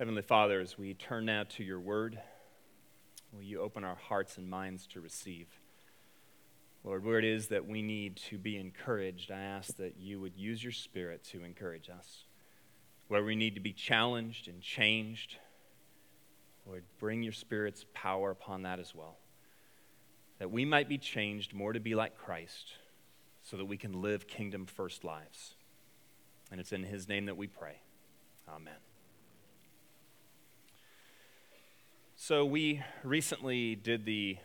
Heavenly Father, as we turn now to your word, will you open our hearts and minds to receive? Lord, where it is that we need to be encouraged, I ask that you would use your spirit to encourage us. Where we need to be challenged and changed, Lord, bring your spirit's power upon that as well. That we might be changed more to be like Christ so that we can live kingdom first lives. And it's in his name that we pray. Amen. So, we recently did the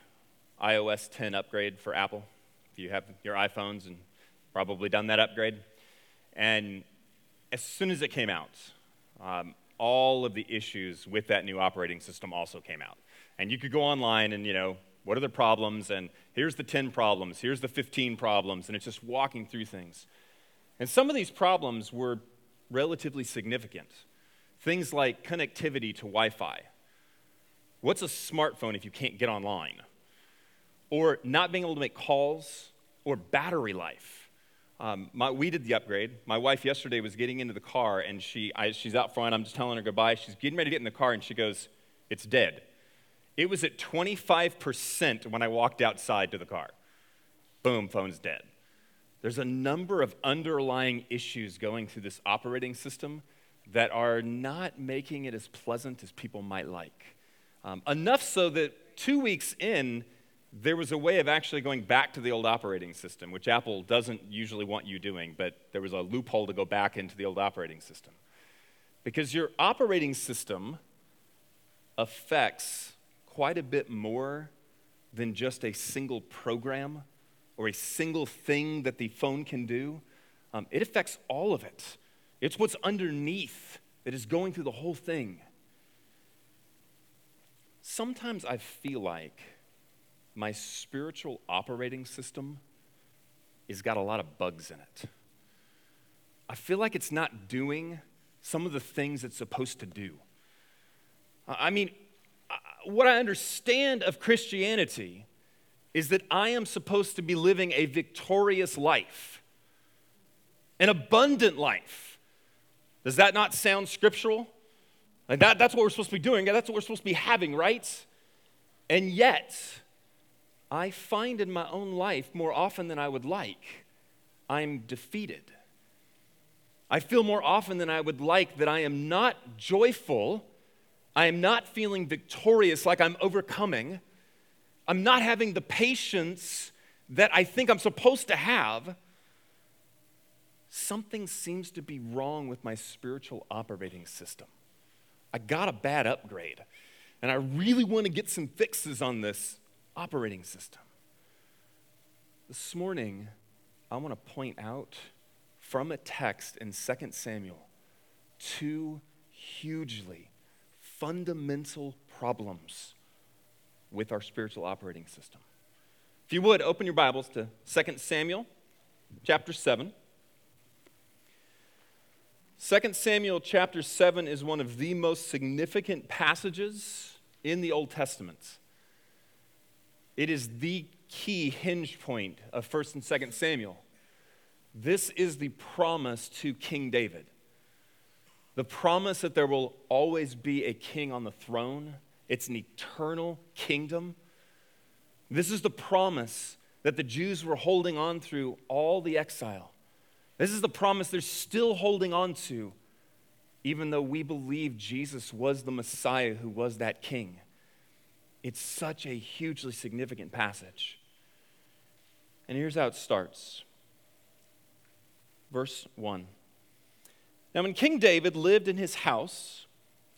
iOS 10 upgrade for Apple. If you have your iPhones and probably done that upgrade. And as soon as it came out, um, all of the issues with that new operating system also came out. And you could go online and, you know, what are the problems? And here's the 10 problems, here's the 15 problems, and it's just walking through things. And some of these problems were relatively significant. Things like connectivity to Wi Fi What's a smartphone if you can't get online? Or not being able to make calls, or battery life. Um, my, we did the upgrade. My wife yesterday was getting into the car, and she, I, she's out front. I'm just telling her goodbye. She's getting ready to get in the car, and she goes, It's dead. It was at 25% when I walked outside to the car. Boom, phone's dead. There's a number of underlying issues going through this operating system that are not making it as pleasant as people might like. Um, enough so that two weeks in, there was a way of actually going back to the old operating system, which Apple doesn't usually want you doing, but there was a loophole to go back into the old operating system. Because your operating system affects quite a bit more than just a single program or a single thing that the phone can do. Um, it affects all of it. It's what's underneath that is going through the whole thing sometimes I feel like my spiritual operating system has got a lot of bugs in it. I feel like it's not doing some of the things it's supposed to do. I mean, what I understand of Christianity is that I am supposed to be living a victorious life, an abundant life. Does that not sound scriptural? Like that, that's what we're supposed to be doing. That's what we're supposed to be having, right? And yet, I find in my own life more often than I would like, I'm defeated. I feel more often than I would like that I am not joyful. I am not feeling victorious like I'm overcoming. I'm not having the patience that I think I'm supposed to have. Something seems to be wrong with my spiritual operating system. I got a bad upgrade. And I really want to get some fixes on this operating system. This morning, I want to point out from a text in 2 Samuel two hugely fundamental problems with our spiritual operating system. If you would, open your Bibles to 2 Samuel chapter 7. 2 Samuel chapter 7 is one of the most significant passages in the Old Testament. It is the key hinge point of 1st and 2nd Samuel. This is the promise to King David. The promise that there will always be a king on the throne. It's an eternal kingdom. This is the promise that the Jews were holding on through all the exile. This is the promise they're still holding on to, even though we believe Jesus was the Messiah who was that king. It's such a hugely significant passage. And here's how it starts. Verse 1. Now, when King David lived in his house,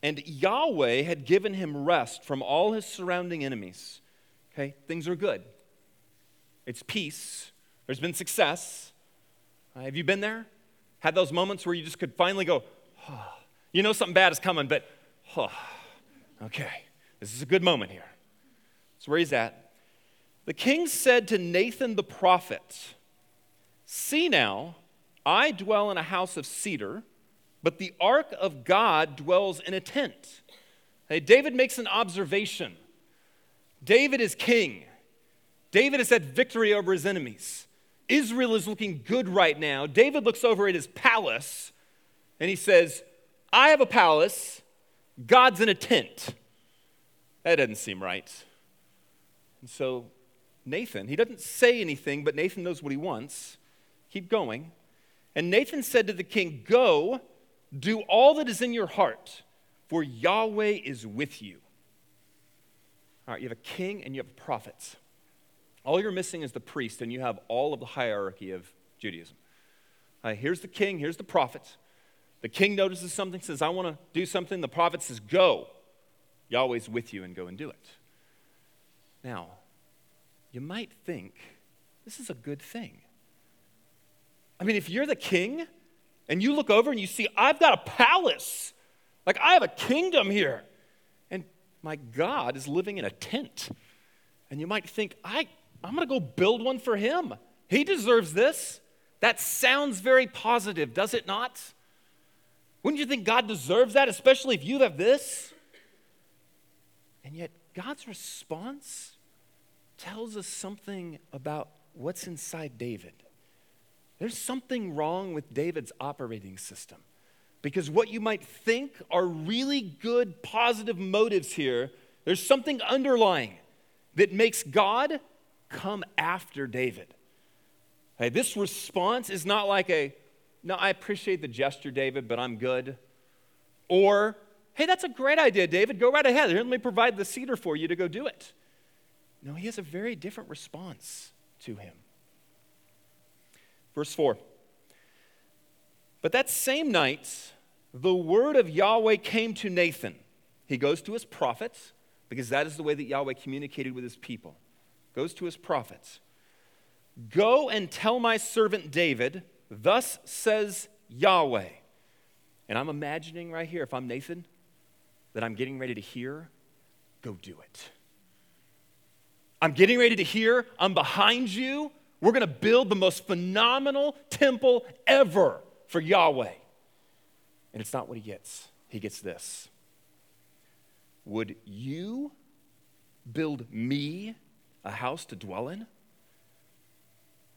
and Yahweh had given him rest from all his surrounding enemies, okay, things are good. It's peace, there's been success. Uh, have you been there? Had those moments where you just could finally go, oh. you know something bad is coming, but, oh, okay, this is a good moment here. That's where he's at. The king said to Nathan the prophet, See now, I dwell in a house of cedar, but the ark of God dwells in a tent. Hey, David makes an observation. David is king. David has had victory over his enemies. Israel is looking good right now. David looks over at his palace and he says, I have a palace, God's in a tent. That doesn't seem right. And so Nathan, he doesn't say anything, but Nathan knows what he wants. Keep going. And Nathan said to the king, Go, do all that is in your heart, for Yahweh is with you. All right, you have a king and you have prophets. All you're missing is the priest, and you have all of the hierarchy of Judaism. Right, here's the king, here's the prophets. The king notices something, says, I want to do something. The prophet says, Go. Yahweh's with you and go and do it. Now, you might think this is a good thing. I mean, if you're the king and you look over and you see, I've got a palace, like I have a kingdom here, and my God is living in a tent. And you might think, I, I'm going to go build one for him. He deserves this. That sounds very positive, does it not? Wouldn't you think God deserves that, especially if you have this? And yet, God's response tells us something about what's inside David. There's something wrong with David's operating system. Because what you might think are really good, positive motives here, there's something underlying that makes God come after David. Hey, this response is not like a, no, I appreciate the gesture, David, but I'm good. Or, hey, that's a great idea, David. Go right ahead. Here, let me provide the cedar for you to go do it. No, he has a very different response to him. Verse 4 But that same night, the word of Yahweh came to Nathan. He goes to his prophets, because that is the way that Yahweh communicated with his people. Goes to his prophets. Go and tell my servant David, thus says Yahweh. And I'm imagining right here, if I'm Nathan, that I'm getting ready to hear, go do it. I'm getting ready to hear, I'm behind you. We're going to build the most phenomenal temple ever for Yahweh. And it's not what he gets. He gets this Would you build me a house to dwell in?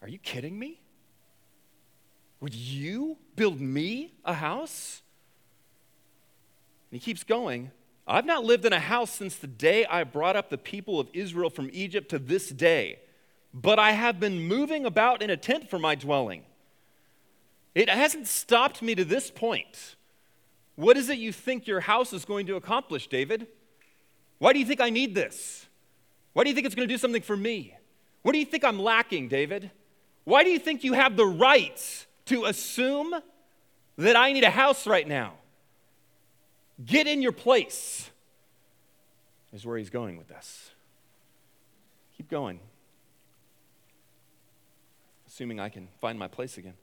Are you kidding me? Would you build me a house? And he keeps going. I've not lived in a house since the day I brought up the people of Israel from Egypt to this day, but I have been moving about in a tent for my dwelling. It hasn't stopped me to this point. What is it you think your house is going to accomplish, David? Why do you think I need this? Why do you think it's going to do something for me? What do you think I'm lacking, David? Why do you think you have the right to assume that I need a house right now? Get in your place, is where he's going with this. Keep going. Assuming I can find my place again.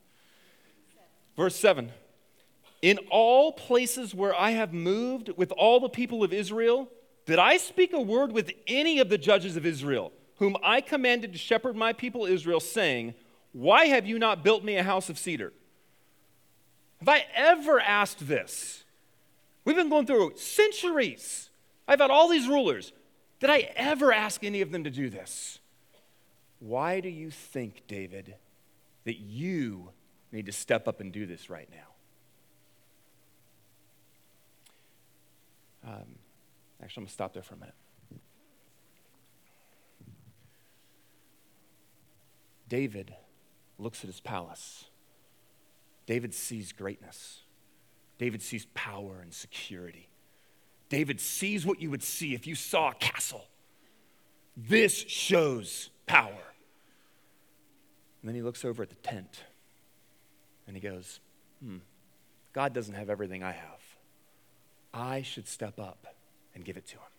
Verse 7 In all places where I have moved with all the people of Israel, did I speak a word with any of the judges of Israel, whom I commanded to shepherd my people Israel, saying, Why have you not built me a house of cedar? Have I ever asked this? We've been going through centuries. I've had all these rulers. Did I ever ask any of them to do this? Why do you think, David, that you need to step up and do this right now? Um, actually, I'm going to stop there for a minute. David looks at his palace. David sees greatness. David sees power and security. David sees what you would see if you saw a castle. This shows power. And then he looks over at the tent and he goes, Hmm, God doesn't have everything I have. I should step up and give it to him.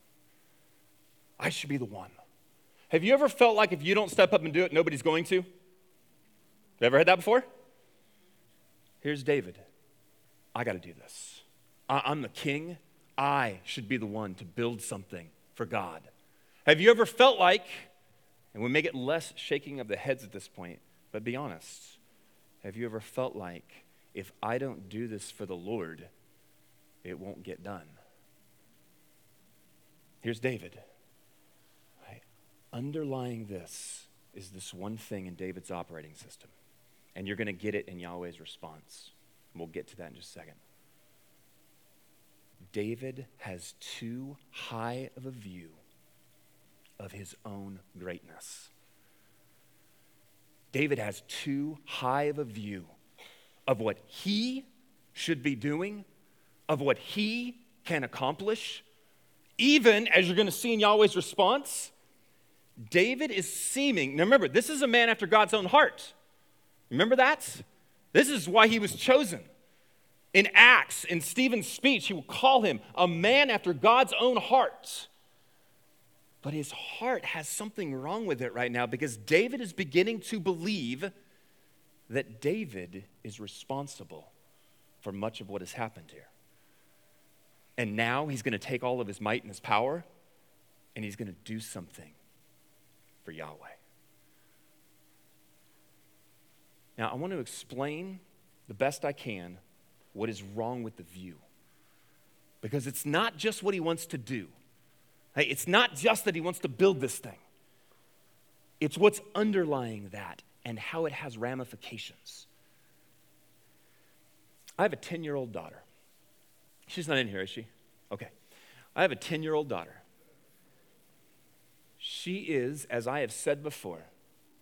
I should be the one. Have you ever felt like if you don't step up and do it, nobody's going to? You ever had that before? Here's David. I got to do this. I, am the king. I should be the one to build something for God. Have you ever felt like, and we make it less shaking of the heads at this point, but be honest, have you ever felt like if I don't do this for the Lord, it won't get done? Here's David. Right? Underlying this is this one thing in David's operating system, and you're going to get it in Yahweh's response. We'll get to that in just a second. David has too high of a view of his own greatness. David has too high of a view of what he should be doing, of what he can accomplish. Even as you're going to see in Yahweh's response, David is seeming, now remember, this is a man after God's own heart. Remember that? This is why he was chosen. In Acts, in Stephen's speech, he will call him a man after God's own heart. But his heart has something wrong with it right now because David is beginning to believe that David is responsible for much of what has happened here. And now he's going to take all of his might and his power and he's going to do something for Yahweh. Now, I want to explain the best I can what is wrong with the view. Because it's not just what he wants to do, hey, it's not just that he wants to build this thing, it's what's underlying that and how it has ramifications. I have a 10 year old daughter. She's not in here, is she? Okay. I have a 10 year old daughter. She is, as I have said before,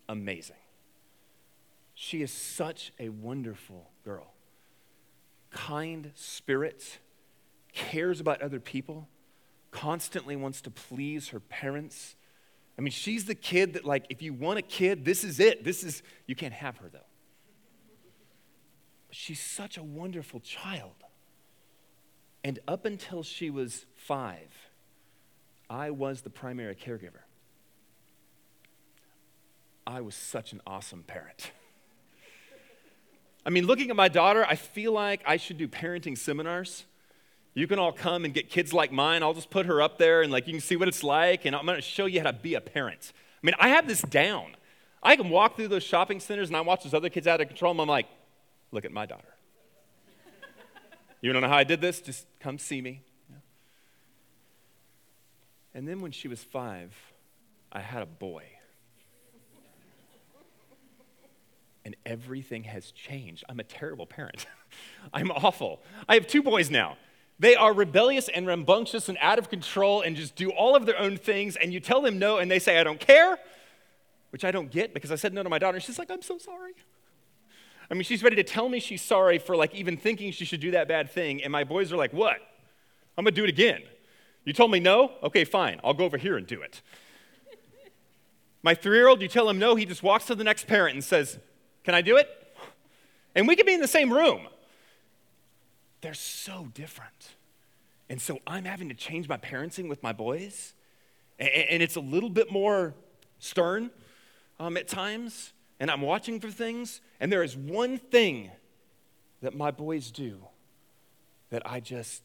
amazing. She is such a wonderful girl kind spirit, cares about other people, constantly wants to please her parents. I mean, she's the kid that, like, if you want a kid, this is it. This is, you can't have her, though. But she's such a wonderful child. And up until she was five, I was the primary caregiver. I was such an awesome parent. I mean, looking at my daughter, I feel like I should do parenting seminars. You can all come and get kids like mine. I'll just put her up there and like you can see what it's like and I'm going to show you how to be a parent. I mean, I have this down. I can walk through those shopping centers and I watch those other kids out of control and I'm like, look at my daughter. You don't know how I did this? Just come see me. And then when she was five, I had a boy. and everything has changed. I'm a terrible parent. I'm awful. I have two boys now. They are rebellious and rambunctious and out of control and just do all of their own things. And you tell them no, and they say, I don't care, which I don't get because I said no to my daughter. She's like, I'm so sorry. I mean, she's ready to tell me she's sorry for like even thinking she should do that bad thing. And my boys are like, What? I'm going to do it again. You told me no? Okay, fine. I'll go over here and do it. My three year old, you tell him no, he just walks to the next parent and says, can I do it? And we could be in the same room. They're so different. And so I'm having to change my parenting with my boys. And it's a little bit more stern um, at times. And I'm watching for things. And there is one thing that my boys do that I just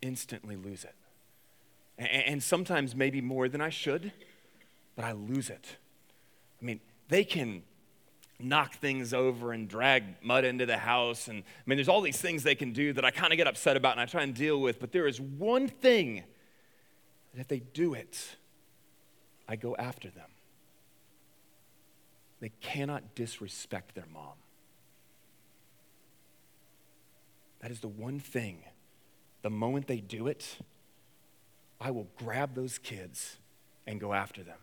instantly lose it. And sometimes maybe more than I should, but I lose it. I mean, they can knock things over and drag mud into the house. And I mean, there's all these things they can do that I kind of get upset about and I try and deal with. But there is one thing that if they do it, I go after them. They cannot disrespect their mom. That is the one thing. The moment they do it, I will grab those kids and go after them.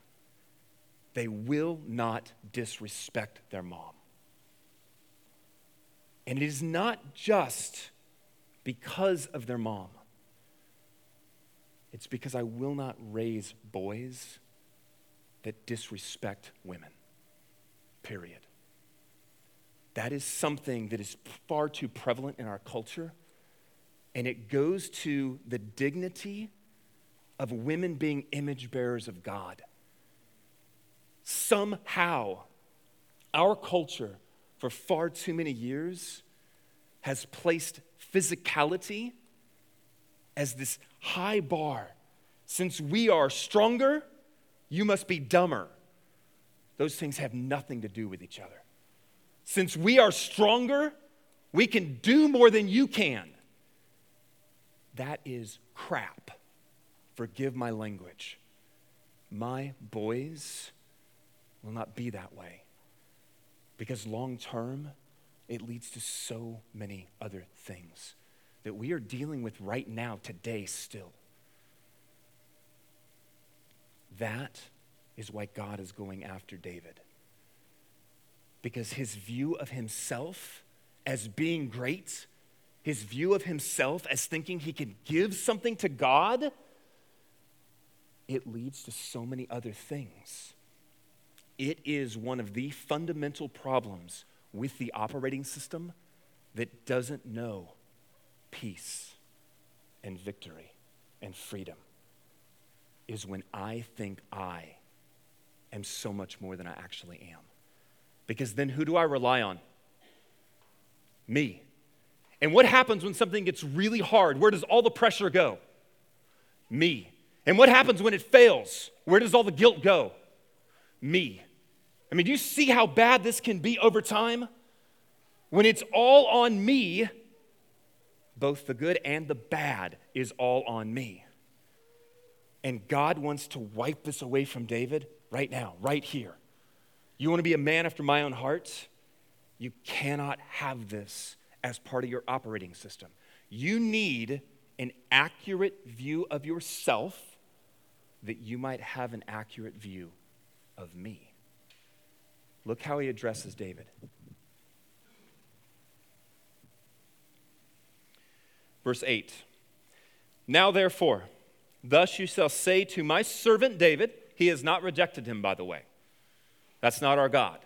They will not disrespect their mom. And it is not just because of their mom, it's because I will not raise boys that disrespect women. Period. That is something that is far too prevalent in our culture, and it goes to the dignity of women being image bearers of God somehow our culture for far too many years has placed physicality as this high bar. Since we are stronger, you must be dumber. Those things have nothing to do with each other. Since we are stronger, we can do more than you can. That is crap. Forgive my language. My boys will not be that way. Because long term, it leads to so many other things. that we are dealing with right now, today, still. That is why God is going after David. Because his view of himself as being great, his view of himself as thinking he can give something to God, it leads to so many other things. It is one of the fundamental problems with the operating system that doesn't know peace and victory and freedom is when I think I am so much more than I actually am. Because then who do I rely on? Me. And what happens when something gets really hard? Where does all the pressure go? Me. And what happens when it fails? Where does all the guilt go? Me. I mean, do you see how bad this can be over time? When it's all on me, both the good and the bad is all on me. And God wants to wipe this away from David right now, right here. You want to be a man after my own heart? You cannot have this as part of your operating system. You need an accurate view of yourself that you might have an accurate view of me. Look how he addresses David. Verse 8 Now therefore, thus you shall say to my servant David, he has not rejected him, by the way. That's not our God.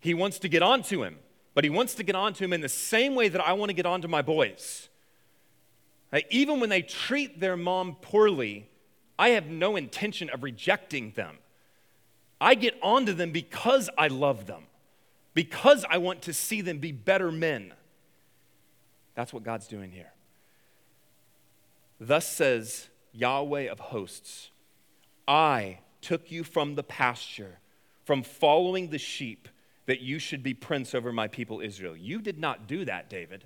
He wants to get on to him, but he wants to get on to him in the same way that I want to get on to my boys. even when they treat their mom poorly, I have no intention of rejecting them. I get onto them because I love them, because I want to see them be better men. That's what God's doing here. Thus says Yahweh of hosts I took you from the pasture, from following the sheep, that you should be prince over my people Israel. You did not do that, David.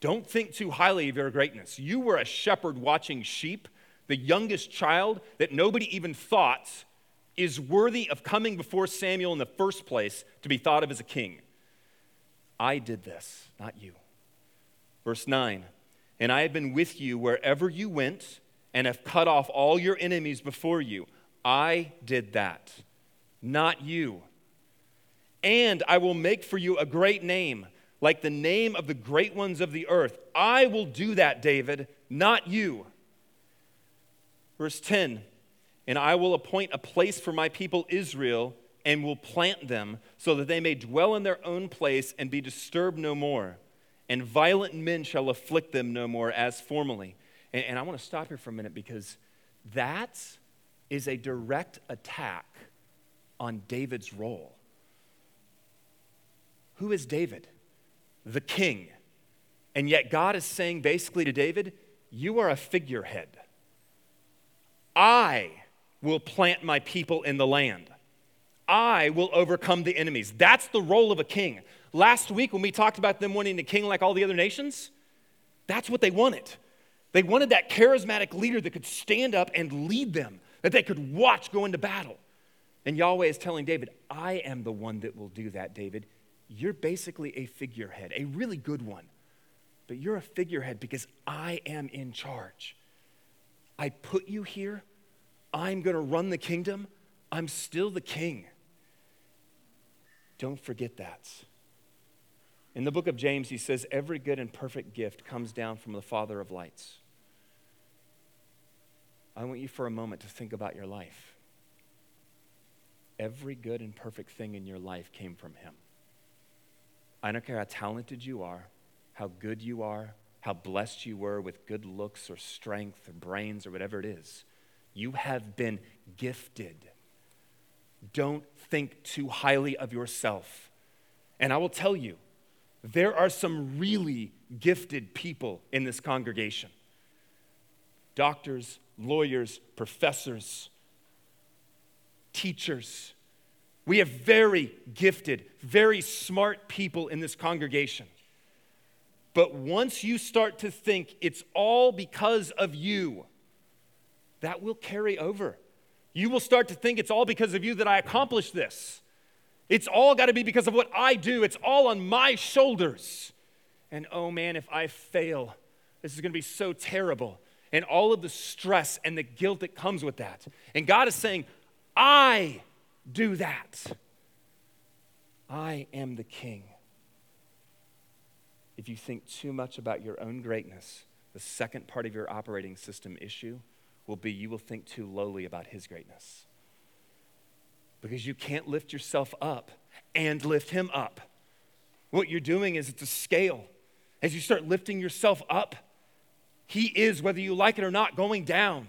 Don't think too highly of your greatness. You were a shepherd watching sheep, the youngest child that nobody even thought is worthy of coming before Samuel in the first place to be thought of as a king. I did this, not you. Verse 9 And I have been with you wherever you went and have cut off all your enemies before you. I did that, not you. And I will make for you a great name, like the name of the great ones of the earth. I will do that, David, not you. Verse 10 And I will appoint a place for my people Israel and will plant them so that they may dwell in their own place and be disturbed no more and violent men shall afflict them no more as formerly. And, and I want to stop here for a minute because that is a direct attack on David's role. Who is David? The king. And yet God is saying basically to David, You are a figurehead. I will plant my people in the land. I will overcome the enemies. That's the role of a king. Last week, when we talked about them wanting a king like all the other nations, that's what they wanted. They wanted that charismatic leader that could stand up and lead them, that they could watch go into battle. And Yahweh is telling David, I am the one that will do that, David. You're basically a figurehead, a really good one. But you're a figurehead because I am in charge. I put you here. I'm going to run the kingdom. I'm still the king. Don't forget that. In the book of James, he says, Every good and perfect gift comes down from the Father of lights. I want you for a moment to think about your life. Every good and perfect thing in your life came from him. I don't care how talented you are, how good you are, how blessed you were with good looks or strength or brains or whatever it is. You have been gifted. Don't think too highly of yourself. And I will tell you, there are some really gifted people in this congregation doctors, lawyers, professors, teachers. We have very gifted, very smart people in this congregation. But once you start to think it's all because of you, that will carry over. You will start to think it's all because of you that I accomplished this. It's all got to be because of what I do, it's all on my shoulders. And oh man, if I fail, this is going to be so terrible. And all of the stress and the guilt that comes with that. And God is saying, I do that. I am the king. If you think too much about your own greatness, the second part of your operating system issue will be you will think too lowly about his greatness. Because you can't lift yourself up and lift him up. What you're doing is it's a scale. As you start lifting yourself up, he is, whether you like it or not, going down.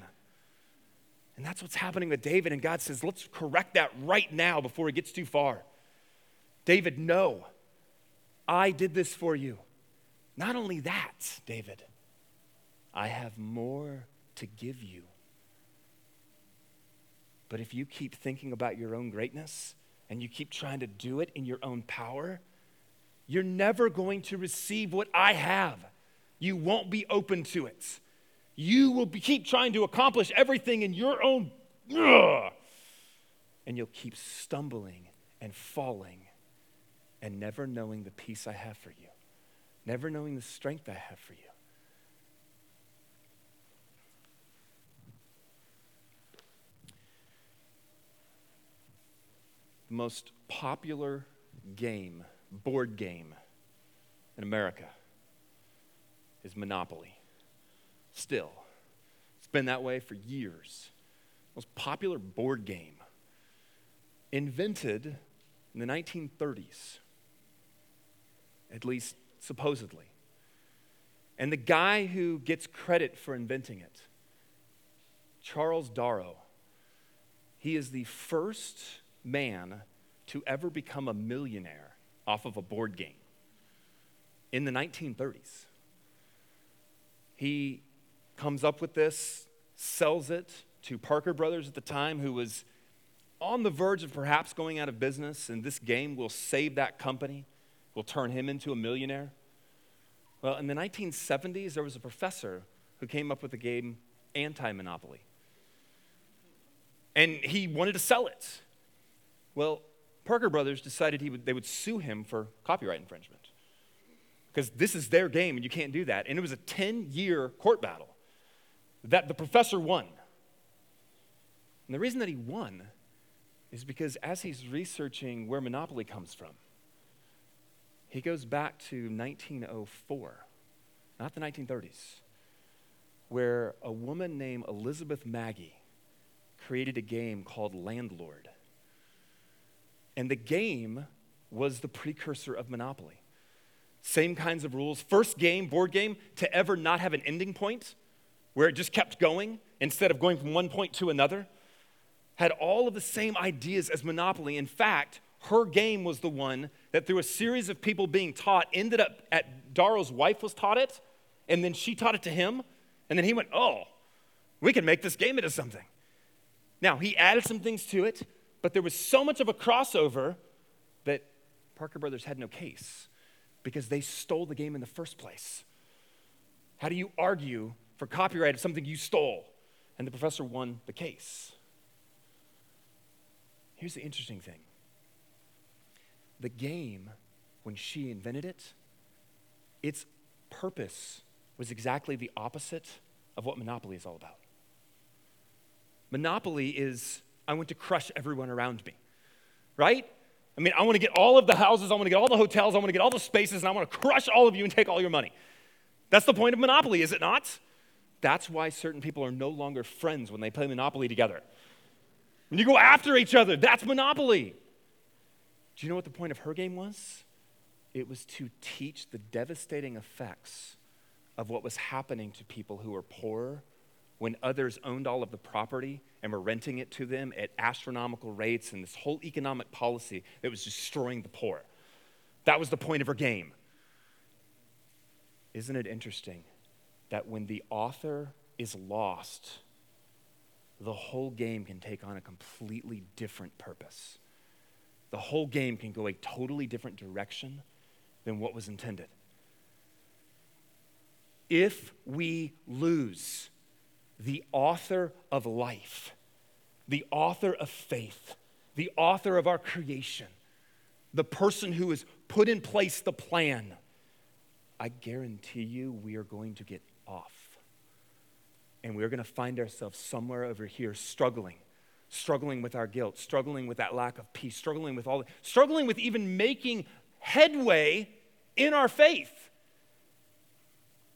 And that's what's happening with David. And God says, let's correct that right now before it gets too far. David, no, I did this for you. Not only that, David, I have more to give you. But if you keep thinking about your own greatness and you keep trying to do it in your own power, you're never going to receive what I have. You won't be open to it. You will be, keep trying to accomplish everything in your own, ugh, and you'll keep stumbling and falling and never knowing the peace I have for you, never knowing the strength I have for you. The most popular game, board game in America is Monopoly still. It's been that way for years. Most popular board game. Invented in the 1930s, at least supposedly. And the guy who gets credit for inventing it, Charles Darrow, he is the first man to ever become a millionaire off of a board game in the 1930s. He comes up with this, sells it to Parker Brothers at the time, who was on the verge of perhaps going out of business, and this game will save that company, will turn him into a millionaire. Well, in the 1970s, there was a professor who came up with the game Anti Monopoly. And he wanted to sell it. Well, Parker Brothers decided would, they would sue him for copyright infringement because this is their game and you can't do that. And it was a 10 year court battle that the professor won. And the reason that he won is because as he's researching where monopoly comes from, he goes back to 1904, not the 1930s, where a woman named Elizabeth Magie created a game called Landlord. And the game was the precursor of Monopoly. Same kinds of rules. First game, board game, to ever not have an ending point where it just kept going instead of going from one point to another, had all of the same ideas as Monopoly. In fact, her game was the one that, through a series of people being taught, ended up at Darrow's wife was taught it, and then she taught it to him, and then he went, Oh, we can make this game into something. Now, he added some things to it, but there was so much of a crossover that Parker Brothers had no case because they stole the game in the first place. How do you argue for copyright of something you stole. And the professor won the case. Here's the interesting thing the game, when she invented it, its purpose was exactly the opposite of what Monopoly is all about. Monopoly is, I want to crush everyone around me, right? I mean, I want to get all of the houses, I want to get all the hotels, I want to get all the spaces, and I want to crush all of you and take all your money. That's the point of Monopoly, is it not? That's why certain people are no longer friends when they play Monopoly together. When you go after each other, that's Monopoly. Do you know what the point of her game was? It was to teach the devastating effects of what was happening to people who were poor when others owned all of the property and were renting it to them at astronomical rates and this whole economic policy that was destroying the poor. That was the point of her game. Isn't it interesting that when the author is lost, the whole game can take on a completely different purpose. The whole game can go a totally different direction than what was intended. If we lose the author of life, the author of faith, the author of our creation, the person who has put in place the plan, I guarantee you we are going to get off. And we're going to find ourselves somewhere over here struggling, struggling with our guilt, struggling with that lack of peace, struggling with all, struggling with even making headway in our faith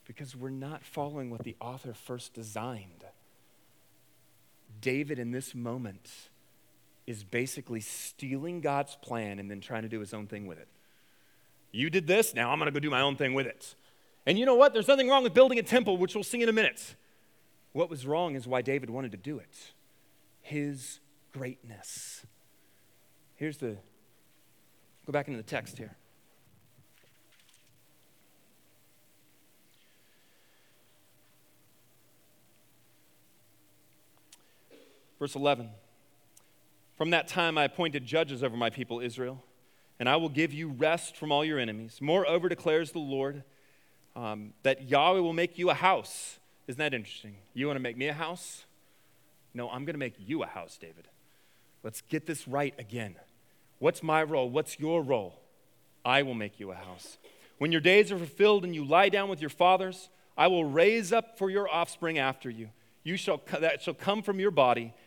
because we're not following what the author first designed. David, in this moment, is basically stealing God's plan and then trying to do his own thing with it. You did this, now I'm going to go do my own thing with it. And you know what? There's nothing wrong with building a temple, which we'll see in a minute. What was wrong is why David wanted to do it his greatness. Here's the, go back into the text here. Verse 11 From that time I appointed judges over my people Israel, and I will give you rest from all your enemies. Moreover, declares the Lord, um, that Yahweh will make you a house. Isn't that interesting? You want to make me a house? No, I'm going to make you a house, David. Let's get this right again. What's my role? What's your role? I will make you a house. When your days are fulfilled and you lie down with your fathers, I will raise up for your offspring after you. You shall that shall come from your body,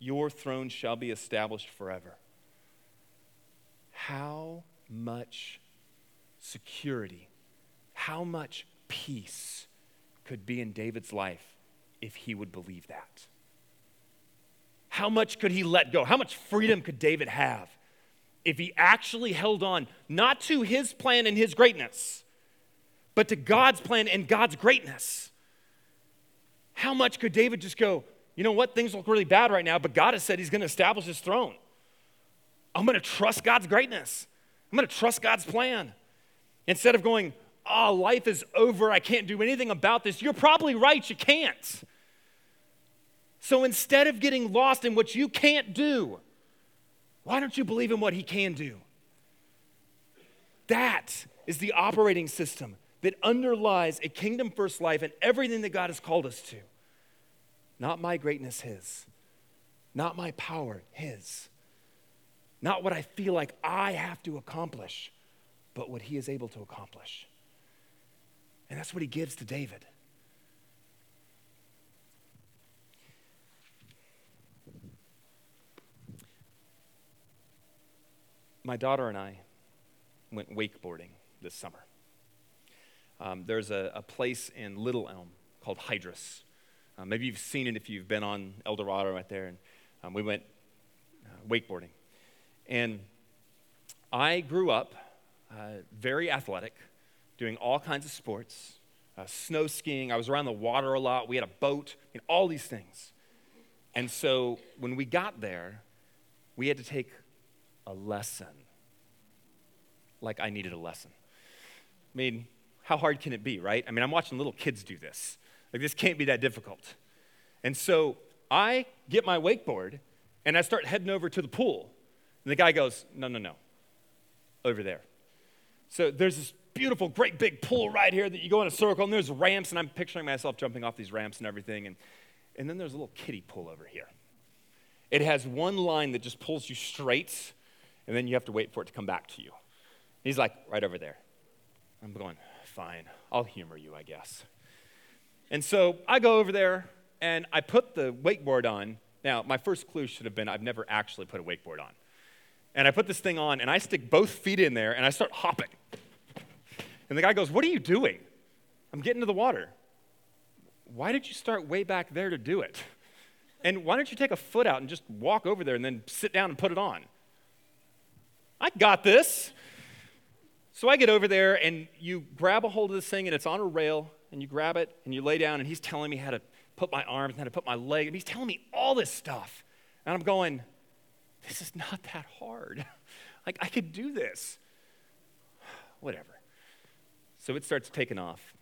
your throne shall be established forever. How much security, how much peace could be in David's life if he would believe that? How much could he let go? How much freedom could David have if he actually held on not to his plan and his greatness, but to God's plan and God's greatness? How much could David just go, you know what? Things look really bad right now, but God has said He's going to establish His throne. I'm going to trust God's greatness. I'm going to trust God's plan. Instead of going, oh, life is over, I can't do anything about this, you're probably right, you can't. So instead of getting lost in what you can't do, why don't you believe in what He can do? That is the operating system that underlies a kingdom first life and everything that God has called us to. Not my greatness, His. Not my power, His. Not what I feel like I have to accomplish, but what He is able to accomplish. And that's what He gives to David. My daughter and I went wakeboarding this summer. Um, there's a, a, place in Little Elm called Hydrous. Uh, maybe you've seen it if you've been on El Dorado right there. And um, we went uh, wakeboarding. And I grew up uh, very athletic, doing all kinds of sports, uh, snow skiing. I was around the water a lot. We had a boat, I all these things. And so when we got there, we had to take a lesson. Like I needed a lesson. I mean, how hard can it be, right? I mean, I'm watching little kids do this. Like, this can't be that difficult. And so I get my wakeboard and I start heading over to the pool. And the guy goes, No, no, no, over there. So there's this beautiful, great big pool right here that you go in a circle, and there's ramps, and I'm picturing myself jumping off these ramps and everything. And, and then there's a little kiddie pool over here. It has one line that just pulls you straight, and then you have to wait for it to come back to you. He's like, Right over there. I'm going, Fine, I'll humor you, I guess. And so I go over there and I put the wakeboard on. Now, my first clue should have been I've never actually put a wakeboard on. And I put this thing on and I stick both feet in there and I start hopping. And the guy goes, What are you doing? I'm getting to the water. Why did you start way back there to do it? And why don't you take a foot out and just walk over there and then sit down and put it on? I got this. So I get over there and you grab a hold of this thing and it's on a rail and you grab it and you lay down and he's telling me how to put my arms and how to put my leg and he's telling me all this stuff. And I'm going, this is not that hard. like I could do this. Whatever. So it starts taking off.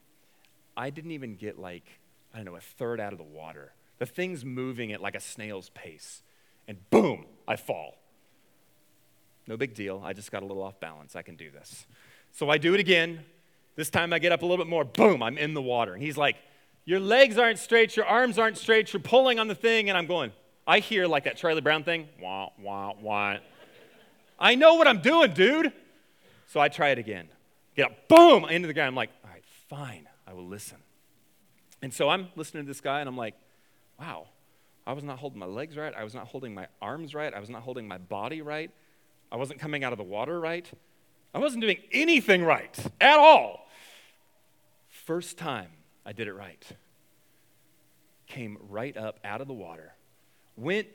I didn't even get like, I don't know, a third out of the water. The thing's moving at like a snail's pace. And boom, I fall. No big deal. I just got a little off balance. I can do this. So I do it again. This time I get up a little bit more. Boom, I'm in the water. And he's like, Your legs aren't straight, your arms aren't straight, you're pulling on the thing. And I'm going, I hear like that Charlie Brown thing. Wah, wah, wah. I know what I'm doing, dude. So I try it again. Get up, boom, into the ground. I'm like, all right, fine, I will listen. And so I'm listening to this guy, and I'm like, wow, I was not holding my legs right. I was not holding my arms right. I was not holding my body right. I wasn't coming out of the water right. I wasn't doing anything right at all. First time I did it right. Came right up out of the water, went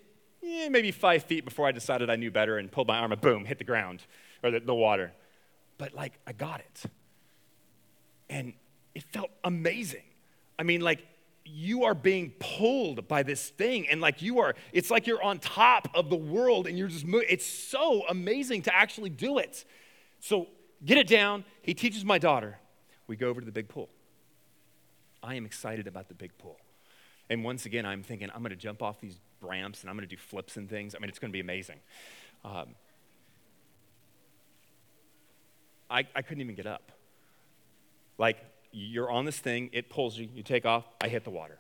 eh, maybe five feet before I decided I knew better and pulled my arm and boom, hit the ground or the, the water. But like, I got it. And it felt amazing. I mean, like, you are being pulled by this thing and like you are it's like you're on top of the world and you're just it's so amazing to actually do it so get it down he teaches my daughter we go over to the big pool i am excited about the big pool and once again i'm thinking i'm going to jump off these ramps and i'm going to do flips and things i mean it's going to be amazing um, I, I couldn't even get up like you're on this thing, it pulls you, you take off, I hit the water.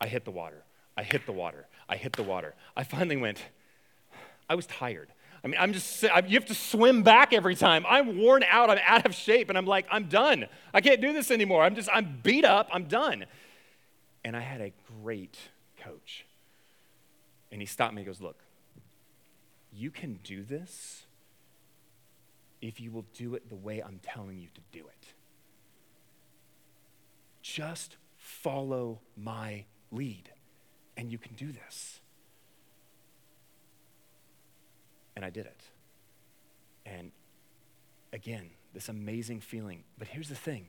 I hit the water. I hit the water. I hit the water. I finally went, I was tired. I mean, I'm just, you have to swim back every time. I'm worn out, I'm out of shape, and I'm like, I'm done. I can't do this anymore. I'm just, I'm beat up, I'm done. And I had a great coach. And he stopped me, he goes, Look, you can do this if you will do it the way I'm telling you to do it. Just follow my lead, and you can do this. And I did it. And again, this amazing feeling. But here's the thing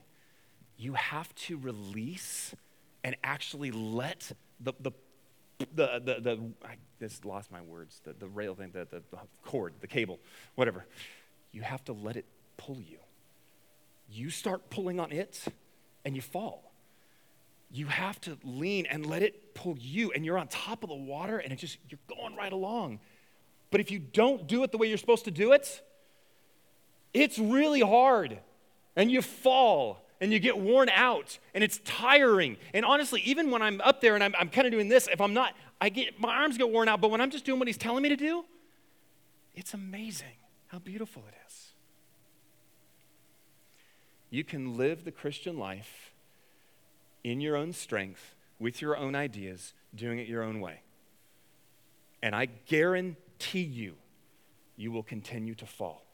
you have to release and actually let the, the, the, the, the I just lost my words, the, the rail thing, the, the, the cord, the cable, whatever. You have to let it pull you. You start pulling on it, and you fall. You have to lean and let it pull you, and you're on top of the water, and it just, you're going right along. But if you don't do it the way you're supposed to do it, it's really hard, and you fall, and you get worn out, and it's tiring. And honestly, even when I'm up there and I'm, I'm kind of doing this, if I'm not, I get, my arms get worn out, but when I'm just doing what he's telling me to do, it's amazing how beautiful it is. You can live the Christian life in your own strength, with your own ideas, doing it your own way. And I guarantee you, you will continue to fall.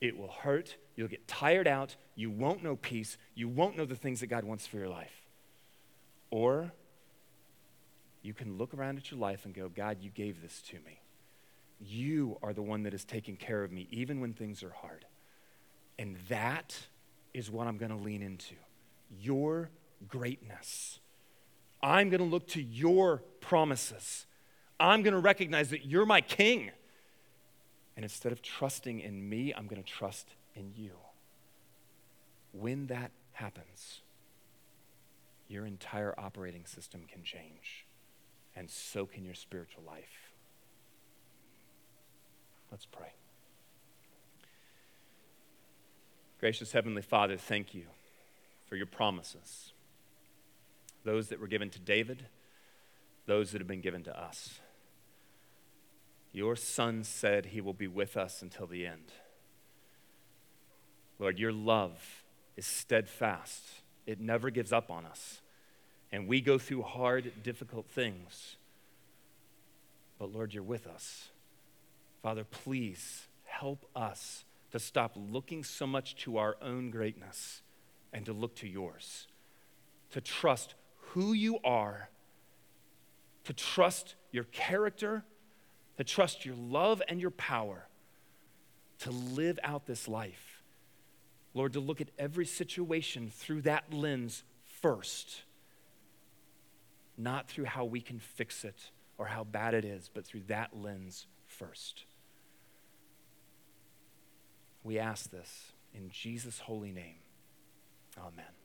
It will hurt. You'll get tired out. You won't know peace. You won't know the things that God wants for your life. Or you can look around at your life and go, God, you gave this to me. You are the one that is taking care of me, even when things are hard. And that is what I'm going to lean into. Your greatness. I'm going to look to your promises. I'm going to recognize that you're my king. And instead of trusting in me, I'm going to trust in you. When that happens, your entire operating system can change, and so can your spiritual life. Let's pray. Gracious Heavenly Father, thank you for your promises, those that were given to David, those that have been given to us. Your Son said he will be with us until the end. Lord, your love is steadfast, it never gives up on us. And we go through hard, difficult things. But Lord, you're with us. Father, please help us to stop looking so much to our own greatness and to look to yours. To trust who you are, to trust your character, to trust your love and your power, to live out this life. Lord, to look at every situation through that lens first, not through how we can fix it or how bad it is, but through that lens first. We ask this in Jesus' holy name. Amen.